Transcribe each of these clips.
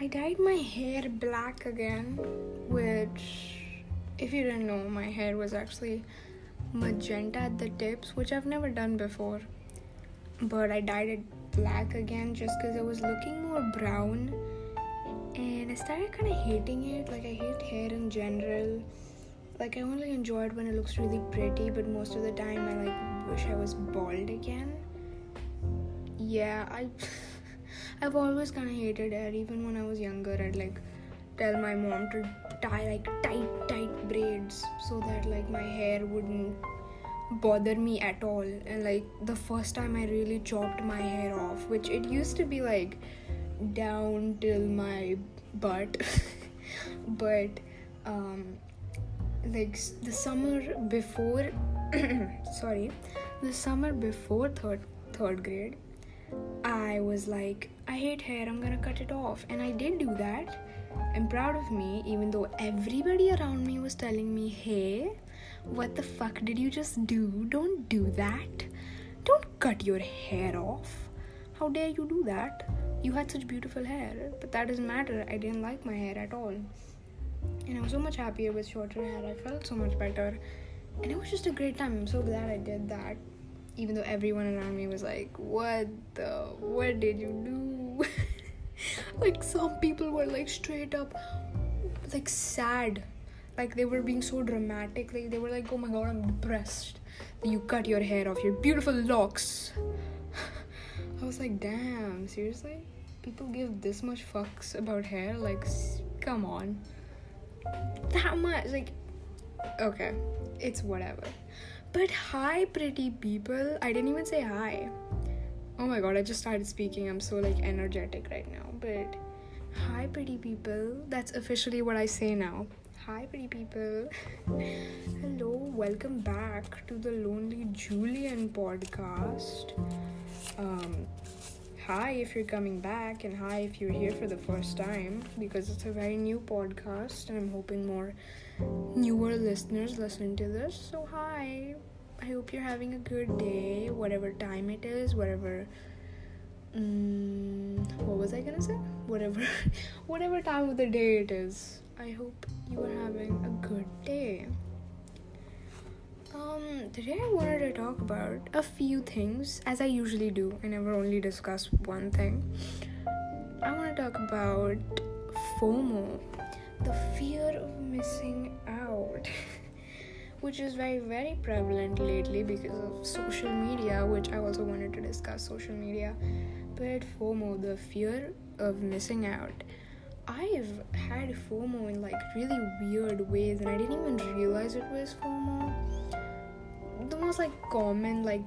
I dyed my hair black again, which, if you didn't know, my hair was actually magenta at the tips, which I've never done before. But I dyed it black again just because it was looking more brown. And I started kind of hating it. Like, I hate hair in general. Like, I only enjoy it when it looks really pretty, but most of the time I like wish I was bald again. Yeah, I. I've always kind of hated hair. Even when I was younger, I'd like tell my mom to tie like tight, tight braids so that like my hair wouldn't bother me at all. And like the first time I really chopped my hair off, which it used to be like down till my butt, but um, like the summer before, sorry, the summer before third third grade I was like, I hate hair, I'm gonna cut it off. And I did do that. I'm proud of me, even though everybody around me was telling me, hey, what the fuck did you just do? Don't do that. Don't cut your hair off. How dare you do that? You had such beautiful hair. But that doesn't matter. I didn't like my hair at all. And I was so much happier with shorter hair. I felt so much better. And it was just a great time. I'm so glad I did that even though everyone around me was like, What the? What did you do? like, some people were like straight up, like, sad. Like, they were being so dramatic. Like, they were like, Oh my god, I'm depressed. You cut your hair off, your beautiful locks. I was like, Damn, seriously? People give this much fucks about hair? Like, come on. That much? Like, okay, it's whatever. But hi, pretty people. I didn't even say hi. Oh my god, I just started speaking. I'm so like energetic right now. But hi, pretty people. That's officially what I say now. Hi, pretty people. Hello, welcome back to the Lonely Julian podcast. Um, hi if you're coming back, and hi if you're here for the first time because it's a very new podcast, and I'm hoping more newer listeners listen to this. So, hi. I hope you're having a good day, whatever time it is, whatever. Um, what was I gonna say? Whatever, whatever time of the day it is. I hope you are having a good day. Um, today I wanted to talk about a few things, as I usually do. I never only discuss one thing. I want to talk about FOMO, the fear of missing out, which is very, very prevalent lately because of social media, which I also wanted to discuss social media. But FOMO, the fear of missing out. I've had FOMO in like really weird ways, and I didn't even realize it was FOMO. The most like common like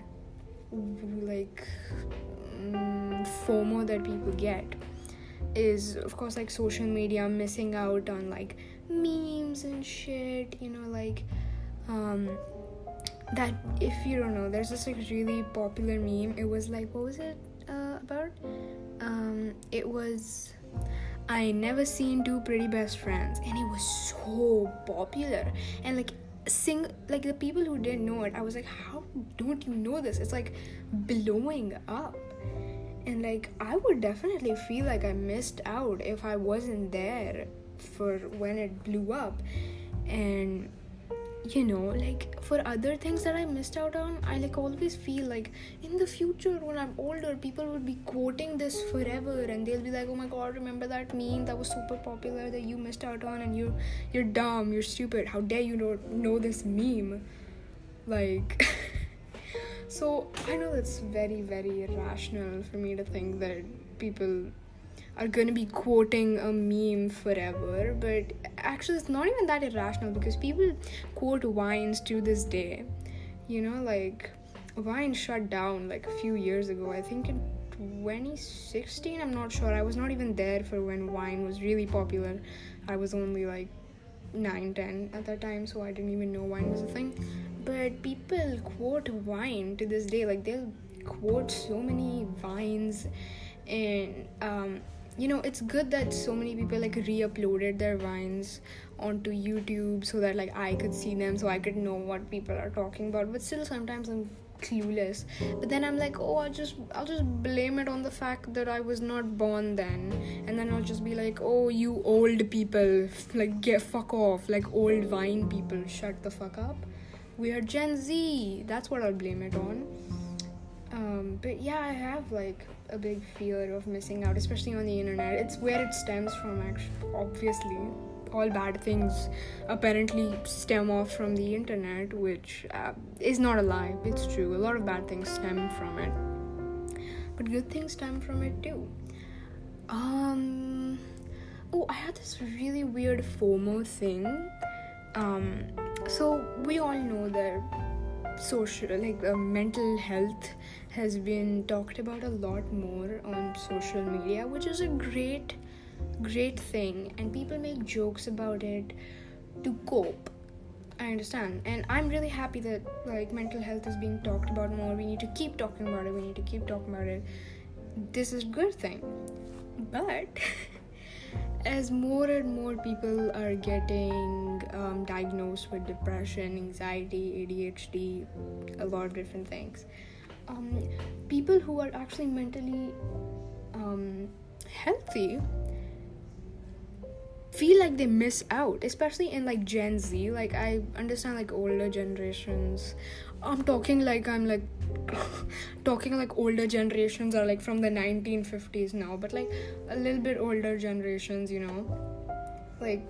like um, FOMO that people get is of course like social media missing out on like memes and shit you know like um that if you don't know there's this like really popular meme. It was like what was it uh, about? Um it was i never seen two pretty best friends and it was so popular. And like sing like the people who didn't know it i was like how don't you know this? It's like blowing up and like i would definitely feel like i missed out if i wasn't there for when it blew up. And you know like for other things that i missed out on i like always feel like in the future when i'm older people will be quoting this forever and they'll be like oh my god remember that meme that was super popular that you missed out on and you're you're dumb you're stupid. How dare you not know this meme? Like so i know it's very very irrational for me to think that people are gonna be quoting a meme forever but actually it's not even that irrational because people quote vines to this day. You know like vine shut down like a few years ago i think in 2016 i'm not sure. I was not even there for when vine was really popular. I was only like 9 10 at that time so i didn't even know vine was a thing but people quote vine to this day like they'll quote so many vines and um you know it's good that so many people like re-uploaded their vines onto youtube so that like i could see them so i could know what people are talking about. But still sometimes i'm clueless. But then i'm like oh i'll just i'll just blame it on the fact that i was not born then. And then i'll just be like oh you old people like get fuck off. Like old vine people shut the fuck up we are gen z that's what i'll blame it on um, but yeah i have like a big fear of missing out especially on the internet it's where it stems from actually obviously all bad things apparently stem off from the internet, which uh, is not a lie. It's true. A lot of bad things stem from it, but good things stem from it too. Um. Oh, I had this really weird FOMO thing. Um. So we all know that social, like uh, mental health, has been talked about a lot more on social media, which is a great great thing. And people make jokes about it to cope. I understand. And i'm really happy that like mental health is being talked about more. We need to keep talking about it. We need to keep talking about it. This is a good thing. But as more and more people are getting um, diagnosed with depression anxiety adhd a lot of different things. Um, people who are actually mentally um, healthy feel like they miss out especially in like gen z. Like i understand like older generations i'm talking like i'm like talking like older generations are like from the 1950s now but like a little bit older generations you know? Like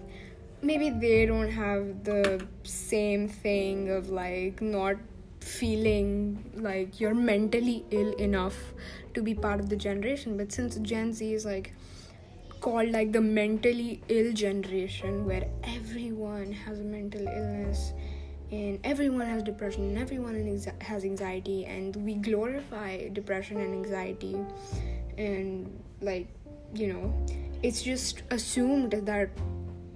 maybe they don't have the same thing of like not feeling like you're mentally ill enough to be part of the generation. But since gen z is like called like the mentally ill generation where everyone has a mental illness and everyone has depression and everyone has anxiety and we glorify depression and anxiety and like you know it's just assumed that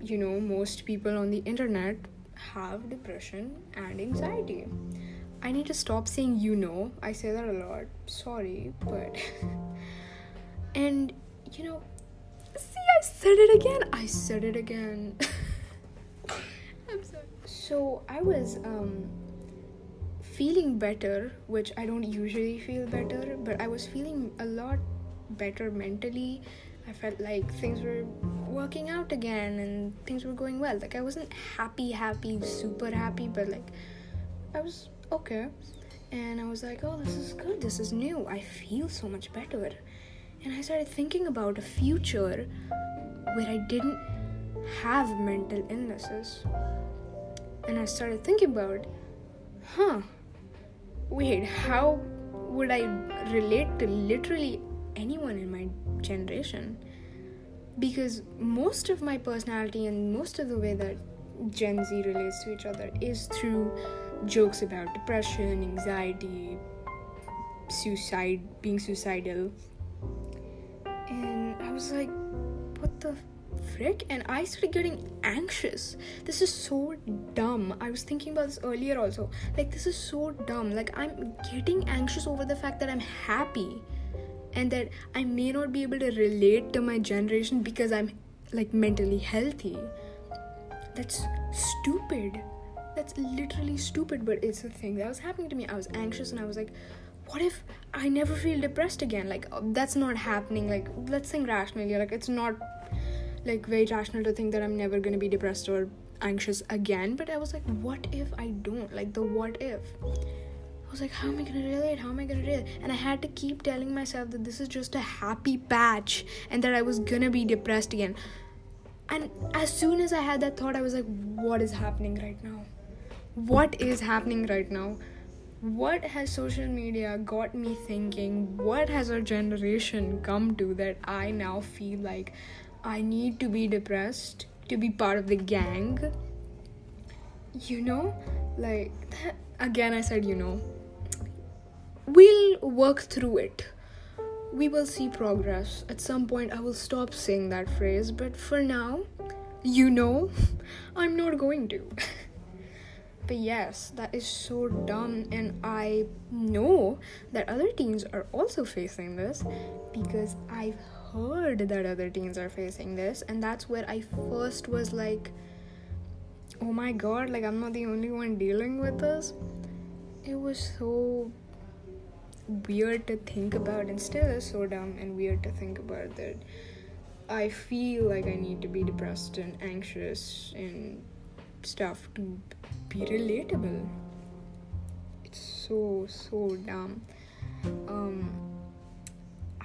you know most people on the internet have depression and anxiety i need to stop saying you know i say that a lot sorry but and you know See, I said it again. I said it again. So I was um feeling better, which I don't usually feel better, but I was feeling a lot better mentally. I felt like things were working out again and things were going well. Like I wasn't happy, happy, super happy, but like I was okay. And I was like, oh, this is good. This is new. I feel so much better and I started thinking about a future where I didn't have mental illnesses. And I started thinking about, huh, wait, how would I relate to literally anyone in my generation? Because most of my personality and most of the way that Gen Z relates to each other is through jokes about depression, anxiety, suicide, being suicidal, And I was like, what the frick? And I started getting anxious. This is so dumb. I was thinking about this earlier also. Like, this is so dumb. Like, I'm getting anxious over the fact that I'm happy and that I may not be able to relate to my generation because I'm like mentally healthy. That's stupid. That's literally stupid, but it's a thing that was happening to me. I was anxious and I was like, what if I never feel depressed again? Like, uh, that's not happening. Like, let's think rationally. Like, it's not like very rational to think that I'm never gonna be depressed or anxious again. But I was like, what if I don't? Like, the what if? I was like, how am I gonna relate? How am I gonna relate? And I had to keep telling myself that this is just a happy patch and that I was gonna be depressed again. And as soon as I had that thought, I was like, what is happening right now? What is happening right now? what has social media got me thinking? What has our generation come to that I now feel like I need to be depressed to be part of the gang? You know, like again, I said, you know, we'll work through it. We will see progress. At some point, I will stop saying that phrase, but for now, you know, I'm not going to. But yes, that is so dumb, and I know that other teens are also facing this because I've heard that other teens are facing this, and that's where I first was like, oh my god, like I'm not the only one dealing with this. It was so weird to think about and still is so dumb and weird to think about that I feel like I need to be depressed and anxious and stuff to be relatable. It's so so dumb. Um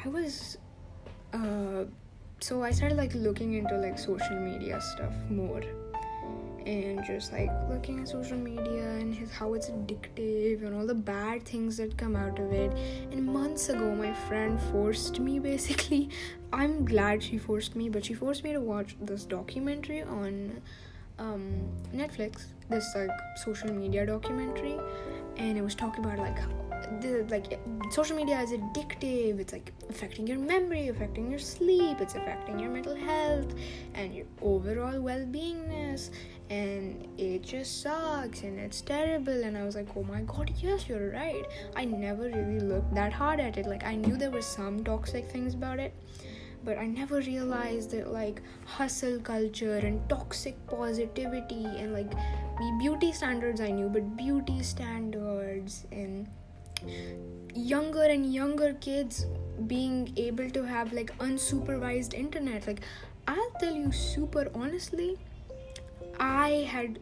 I was uh so I started like looking into like social media stuff more and just like looking at social media and his, how it's addictive and all the bad things that come out of it. And months ago my friend forced me basically. I'm glad she forced me but she forced me to watch this documentary on um, netflix this like social media documentary. And it was talking about like the like social media is addictive it's like affecting your memory affecting your sleep it's affecting your mental health and your overall well-beingness and it just sucks and it's terrible and i was like oh my god yes you're right. I never really looked that hard at it like i knew there were some toxic things about it but i never realized that like hustle culture and toxic positivity and like beauty standards i knew but beauty standards and younger and younger kids being able to have like unsupervised internet. Like i'll tell you super honestly i had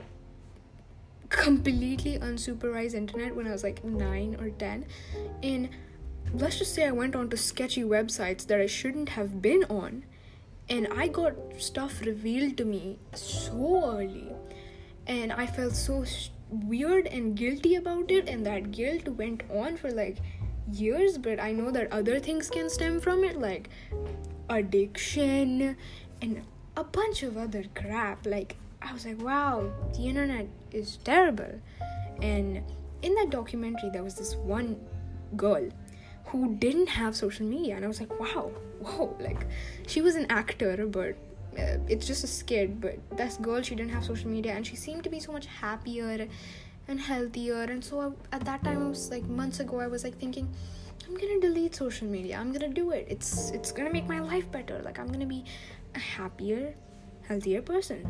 completely unsupervised internet when i was like 9 or 10 and let's just say i went on to sketchy websites that i shouldn't have been on and i got stuff revealed to me so early. And i felt so st- weird and guilty about it and that guilt went on for like years but i know that other things can stem from it like addiction and a bunch of other crap. Like i was like wow the internet is terrible. And in that documentary there was this one girl who didn't have social media and i was like wow whoa like she was an actor but uh, it's just a skit but this girl she didn't have social media and she seemed to be so much happier and healthier. And so I, at that time i was like months ago i was like thinking i'm gonna delete social media. I'm gonna do it. It's it's gonna make my life better. Like i'm gonna be a happier healthier person.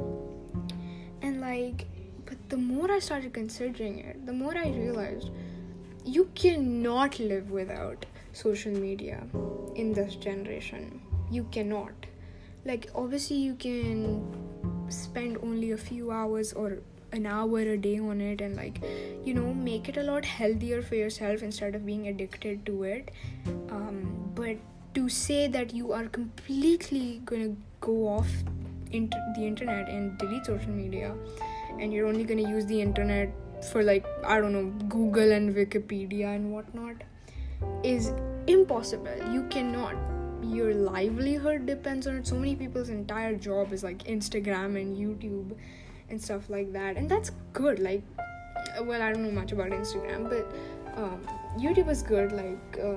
And like but the more i started considering it the more i realized you cannot live without social media in this generation. You cannot like obviously you can spend only a few hours or an hour a day on it and like you know make it a lot healthier for yourself instead of being addicted to it. Um, but to say that you are completely gonna go off into the internet and delete social media and you're only gonna use the internet for like i don't know google and wikipedia and whatnot is impossible. You cannot your livelihood depends on it. So many people's entire job is like instagram and youtube and stuff like that. And that's good like well i don't know much about instagram but um, youtube is good like uh,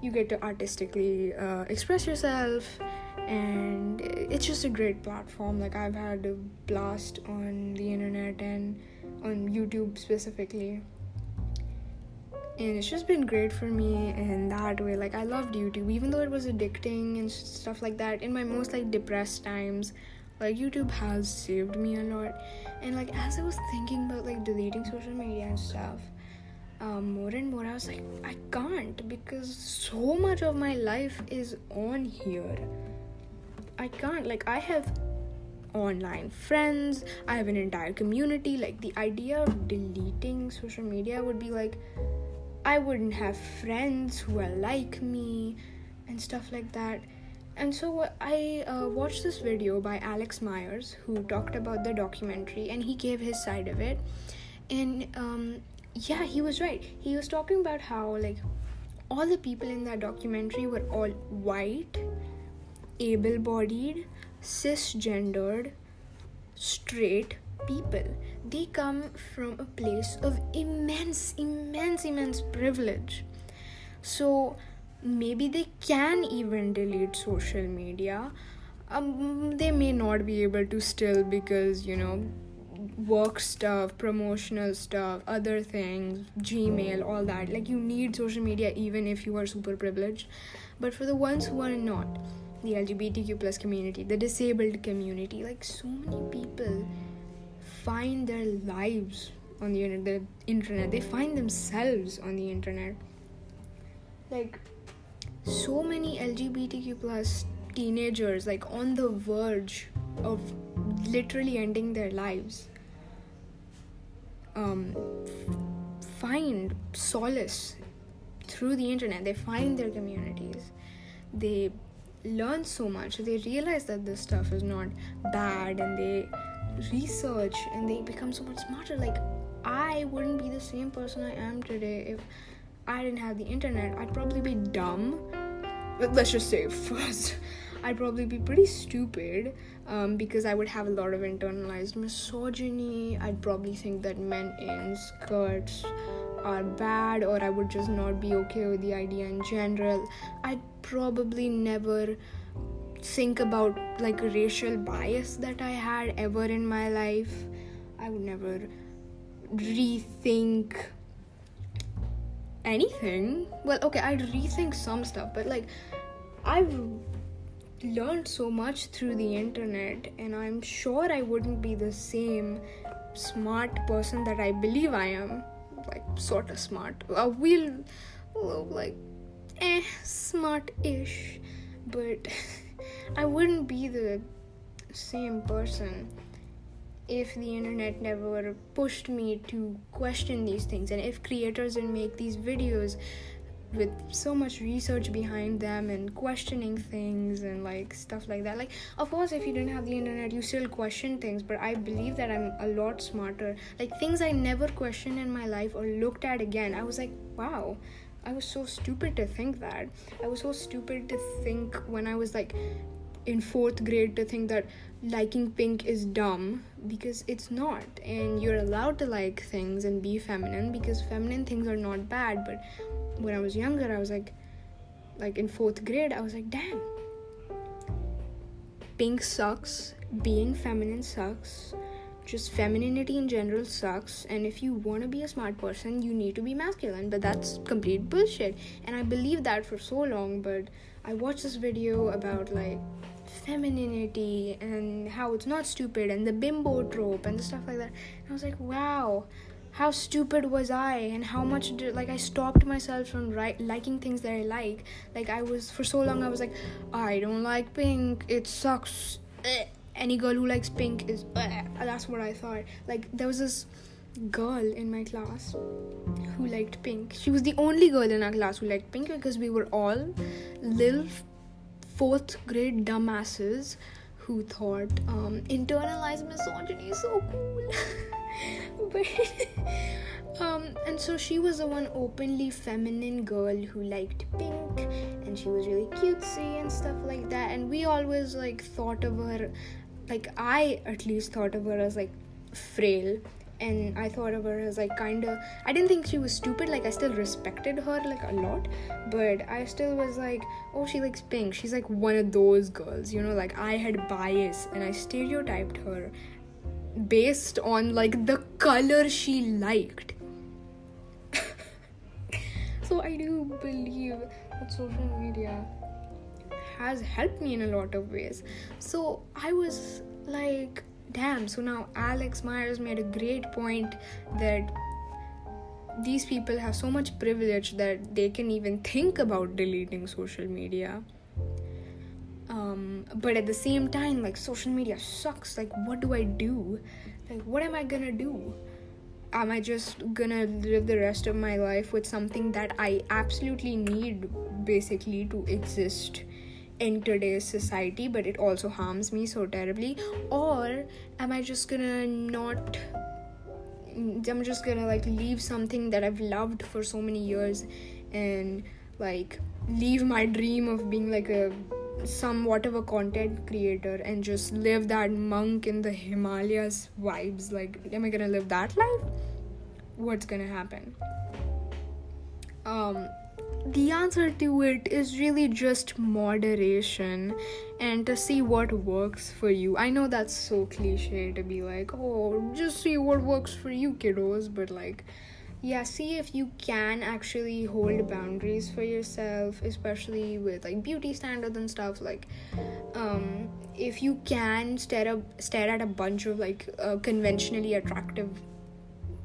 you get to artistically uh, express yourself and it's just a great platform. Like i've had a blast on the internet and on youtube specifically and it's just been great for me in that way. Like i loved youtube. Even though it was addicting and stuff like that in my most like depressed times like youtube has saved me a lot. And like as i was thinking about like deleting social media and stuff um, more and more i was like i can't because so much of my life is on here. I can't. Like i have online friends. I have an entire community. Like the idea of deleting social media would be like I wouldn't have friends who are like me and stuff like that. And so I uh, watched this video by Alex Meyers who talked about the documentary and he gave his side of it. And um, yeah, he was right. He was talking about how, like, all the people in that documentary were all white, able bodied, cisgendered, straight, people they come from a place of immense immense immense privilege. So maybe they can even delete social media. Um, they may not be able to still because you know work stuff promotional stuff other things gmail all that. Like you need social media even if you are super privileged. But for the ones who are not the lgbtq plus community the disabled community like so many people find their lives on the internet, the internet. They find themselves on the internet. like so many lgbtq plus teenagers like on the verge of literally ending their lives um, find solace through the internet they find their communities they learn so much they realize that this stuff is not bad and they research and they become so much smarter like i wouldn't be the same person i am today if i didn't have the internet. I'd probably be dumb. Let's just say first i'd probably be pretty stupid um, because i would have a lot of internalized misogyny. I'd probably think that men in skirts are bad or i would just not be okay with the idea in general. I'd probably never think about like racial bias that I had ever in my life. I would never rethink anything. Well, okay, I'd rethink some stuff, but like I've learned so much through the internet, and I'm sure I wouldn't be the same smart person that I believe I am. Like, sort of smart. Uh, we'll, like, eh, smart ish, but. I wouldn't be the same person if the internet never pushed me to question these things and if creators didn't make these videos with so much research behind them and questioning things and like stuff like that. Like of course if you didn't have the internet you still question things but i believe that i'm a lot smarter. Like things i never questioned in my life or looked at again i was like wow i was so stupid to think that. I was so stupid to think when i was like in fourth grade to think that liking pink is dumb because it's not. And you're allowed to like things and be feminine because feminine things are not bad. But when i was younger i was like like in fourth grade i was like damn pink sucks being feminine sucks just femininity in general sucks. And if you want to be a smart person you need to be masculine. But that's complete bullshit. And i believed that for so long but i watched this video about like femininity and how it's not stupid and the bimbo trope and stuff like that. And I was like, wow, how stupid was I and how much did like I stopped myself from right liking things that I like. Like I was for so long I was like, I don't like pink. It sucks. Eh. Any girl who likes pink is eh. that's what I thought. Like there was this girl in my class who liked pink. She was the only girl in our class who liked pink because we were all little fourth grade dumbasses who thought um, internalized misogyny is so cool. but um, and so she was the one openly feminine girl who liked pink and she was really cutesy and stuff like that. And we always like thought of her, like I at least thought of her as like frail and I thought of her as like kind of I didn't think she was stupid like I still respected her like a lot but I still was like oh she likes pink. She's like one of those girls you know like I had bias and I stereotyped her based on like the color she liked. So I do believe that social media has helped me in a lot of ways. So I was like damn so now alex meyers made a great point that these people have so much privilege that they can even think about deleting social media. Um, but at the same time like social media sucks. Like what do i do? Like what am i gonna do? Am i just gonna live the rest of my life with something that i absolutely need basically to exist in today's society but it also harms me so terribly. Or am i just gonna not i'm just gonna like leave something that i've loved for so many years and like leave my dream of being like a some whatever content creator and just live that monk in the himalayas vibes. Like am i gonna live that life? What's gonna happen? Um the answer to it is really just moderation and to see what works for you. I know that's so cliche to be like, oh, just see what works for you, kiddos, but like, yeah, see if you can actually hold boundaries for yourself, especially with like beauty standards and stuff. Like, um, if you can stare up, stare at a bunch of like uh, conventionally attractive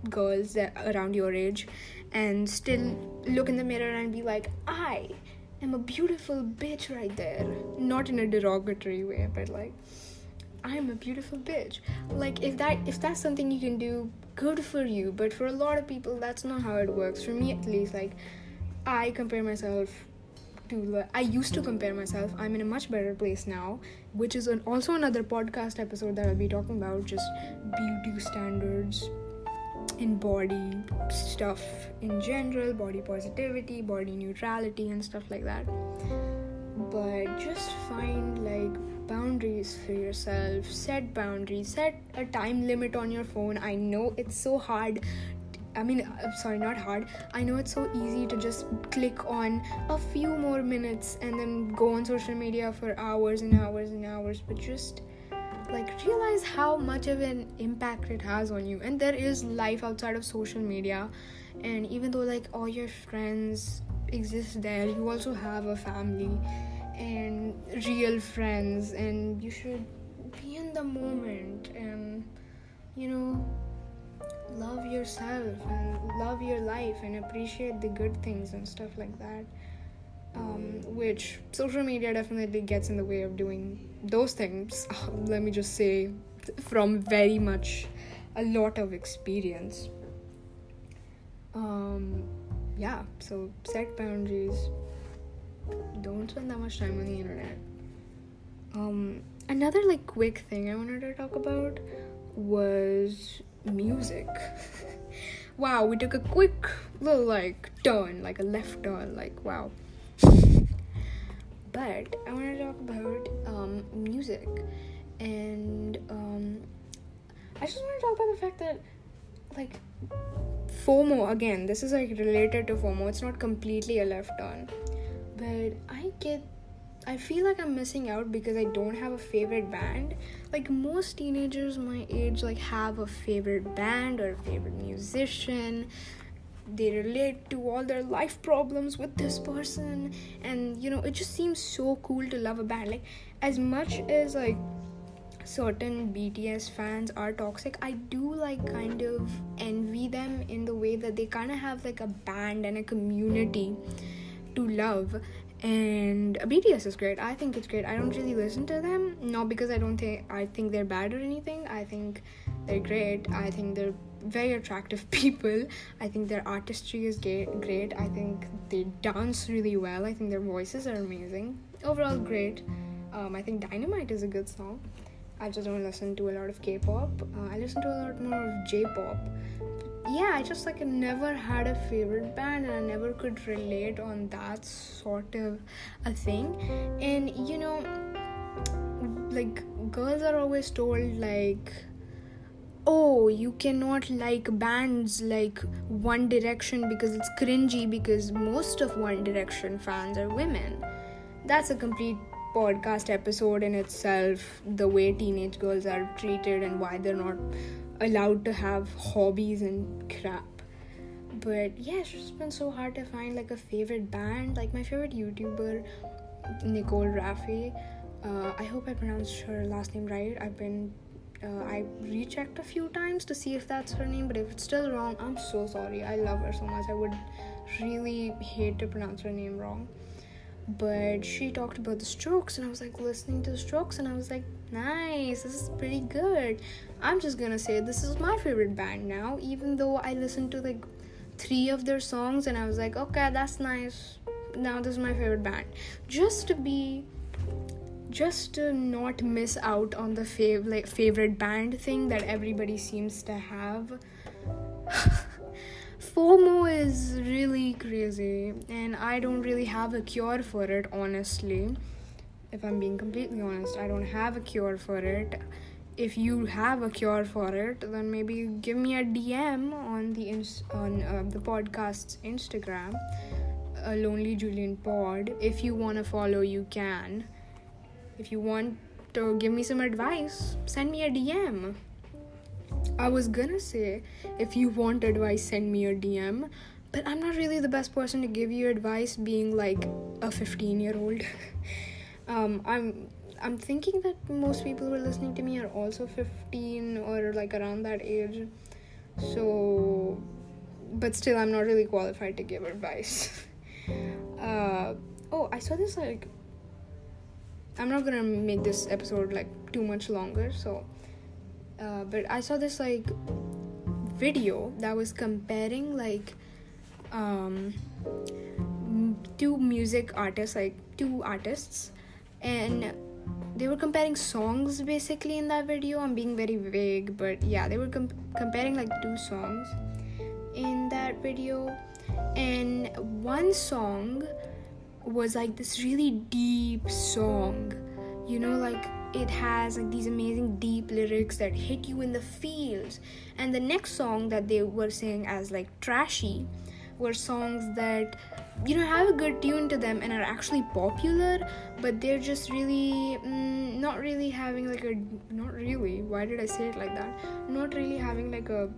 girls that around your age and still look in the mirror and be like, I am a beautiful bitch right there. Not in a derogatory way, but like, I'm a beautiful bitch. Like if that if that's something you can do, good for you. But for a lot of people, that's not how it works. For me, at least, like I compare myself to. I used to compare myself. I'm in a much better place now, which is an, also another podcast episode that I'll be talking about, just beauty standards in body stuff in general, body positivity, body neutrality, and stuff like that. But just find like boundaries for yourself, set boundaries, set a time limit on your phone. I know it's so hard I mean, I'm sorry, not hard. I know it's so easy to just click on a few more minutes and then go on social media for hours and hours and hours, but just like realize how much of an impact it has on you. And there is life outside of social media, and even though like all your friends exist there, you also have a family and real friends, and you should be in the moment and you know love yourself and love your life and appreciate the good things and stuff like that. Um, which social media definitely gets in the way of doing those things. let me just say, from very much a lot of experience. Um, yeah, so set boundaries. Don't spend that much time on the internet. Um, another like quick thing I wanted to talk about was music. wow, we took a quick little like turn, like a left turn, like wow. but I want to talk about um, music, and um, I just want to talk about the fact that like FOMO again. This is like related to FOMO. It's not completely a left turn, but I get I feel like I'm missing out because I don't have a favorite band. Like most teenagers my age like have a favorite band or a favorite musician. They relate to all their life problems with this person and you know it just seems so cool to love a band. Like as much as like certain BTS fans are toxic, I do like kind of envy them in the way that they kind of have like a band and a community to love and BTS is great. I think it's great. I don't really listen to them, not because I don't think I think they're bad or anything. I think they're great. I think they're very attractive people. I think their artistry is great. I think they dance really well. I think their voices are amazing. Overall, great. Um, I think Dynamite is a good song. I just don't listen to a lot of K-pop. Uh, I listen to a lot more of J-pop yeah, I just like never had a favorite band and I never could relate on that sort of a thing. And you know, like girls are always told like oh you cannot like bands like one direction because it's cringy because most of one direction fans are women. That's a complete podcast episode in itself the way teenage girls are treated and why they're not allowed to have hobbies and crap. But yeah it's just been so hard to find like a favorite band. Like my favorite youtuber nicole rafiee uh, i hope i pronounced her last name right. I've been uh, i rechecked a few times to see if that's her name but if it's still wrong i'm so sorry. I love her so much. I would really hate to pronounce her name wrong. But she talked about the strokes and i was like listening to the strokes and i was like nice this is pretty good. I'm just gonna say this is my favorite band now even though i listened to like three of their songs and i was like okay that's nice. Now this is my favorite band. Just to be just to not miss out on the fav- like favorite band thing that everybody seems to have FOMO is really crazy, and I don't really have a cure for it, honestly. If I'm being completely honest, I don't have a cure for it. If you have a cure for it, then maybe give me a DM on the ins- on uh, the podcast's Instagram, a Lonely Julian Pod. If you want to follow, you can. If you want to give me some advice, send me a DM. I was gonna say, if you want advice, send me a DM, but I'm not really the best person to give you advice being like a 15 year old. um, I'm I'm thinking that most people who are listening to me are also 15 or like around that age. So but still, I'm not really qualified to give advice. uh, oh, I saw this like. I'm not gonna make this episode like too much longer, so. Uh, but I saw this like video that was comparing like um two music artists like two artists and they were comparing songs basically in that video i'm being very vague but yeah they were com- comparing like two songs in that video and one song was like this really deep song. You know like it has like these amazing deep lyrics that hit you in the feels. And the next song that they were saying as like trashy were songs that you know have a good tune to them and are actually popular but they're just really mm, not really having like a not really why did i say it like that? Not really having like a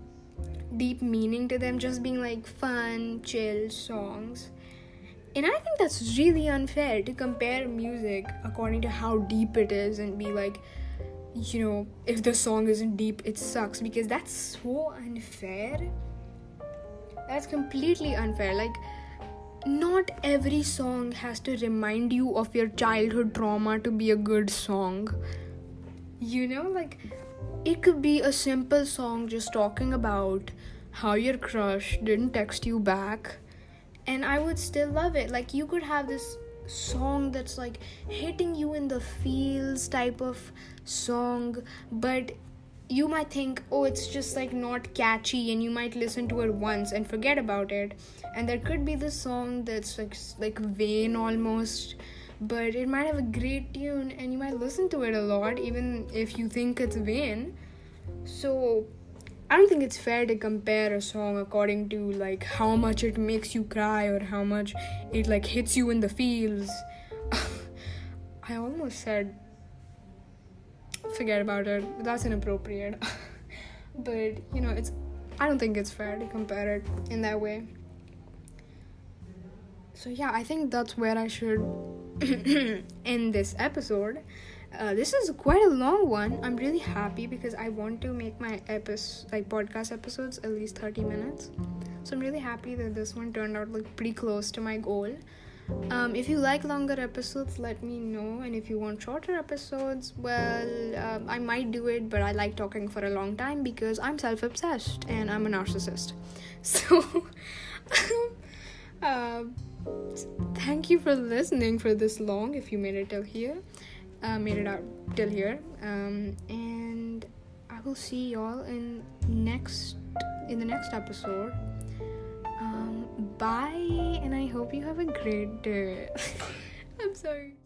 deep meaning to them just being like fun chill songs and i think that's really unfair to compare music according to how deep it is and be like you know if the song isn't deep it sucks because that's so unfair. That's completely unfair. Like not every song has to remind you of your childhood trauma to be a good song. You know, like it could be a simple song just talking about how your crush didn't text you back, and I would still love it. Like, you could have this song that's like hitting you in the feels type of song, but you might think, oh, it's just like not catchy, and you might listen to it once and forget about it. And there could be this song that's like like vain almost, but it might have a great tune, and you might listen to it a lot, even if you think it's vain. So I don't think it's fair to compare a song according to like how much it makes you cry or how much it like hits you in the feels. I almost said forget about it. That's inappropriate. but you know, it's I don't think it's fair to compare it in that way. So yeah, I think that's where I should end this episode. Uh, this is quite a long one. I'm really happy because I want to make my episode like podcast episodes at least 30 minutes. So I'm really happy that this one turned out like pretty close to my goal. Um, if you like longer episodes, let me know. And if you want shorter episodes, well, um, I might do it, but I like talking for a long time because I'm self obsessed and I'm a narcissist. So, uh, thank you for listening for this long if you made it till here, uh, made it out till here. Um, and I will see y'all in next in the next episode bye and I hope you have a great day. I'm sorry.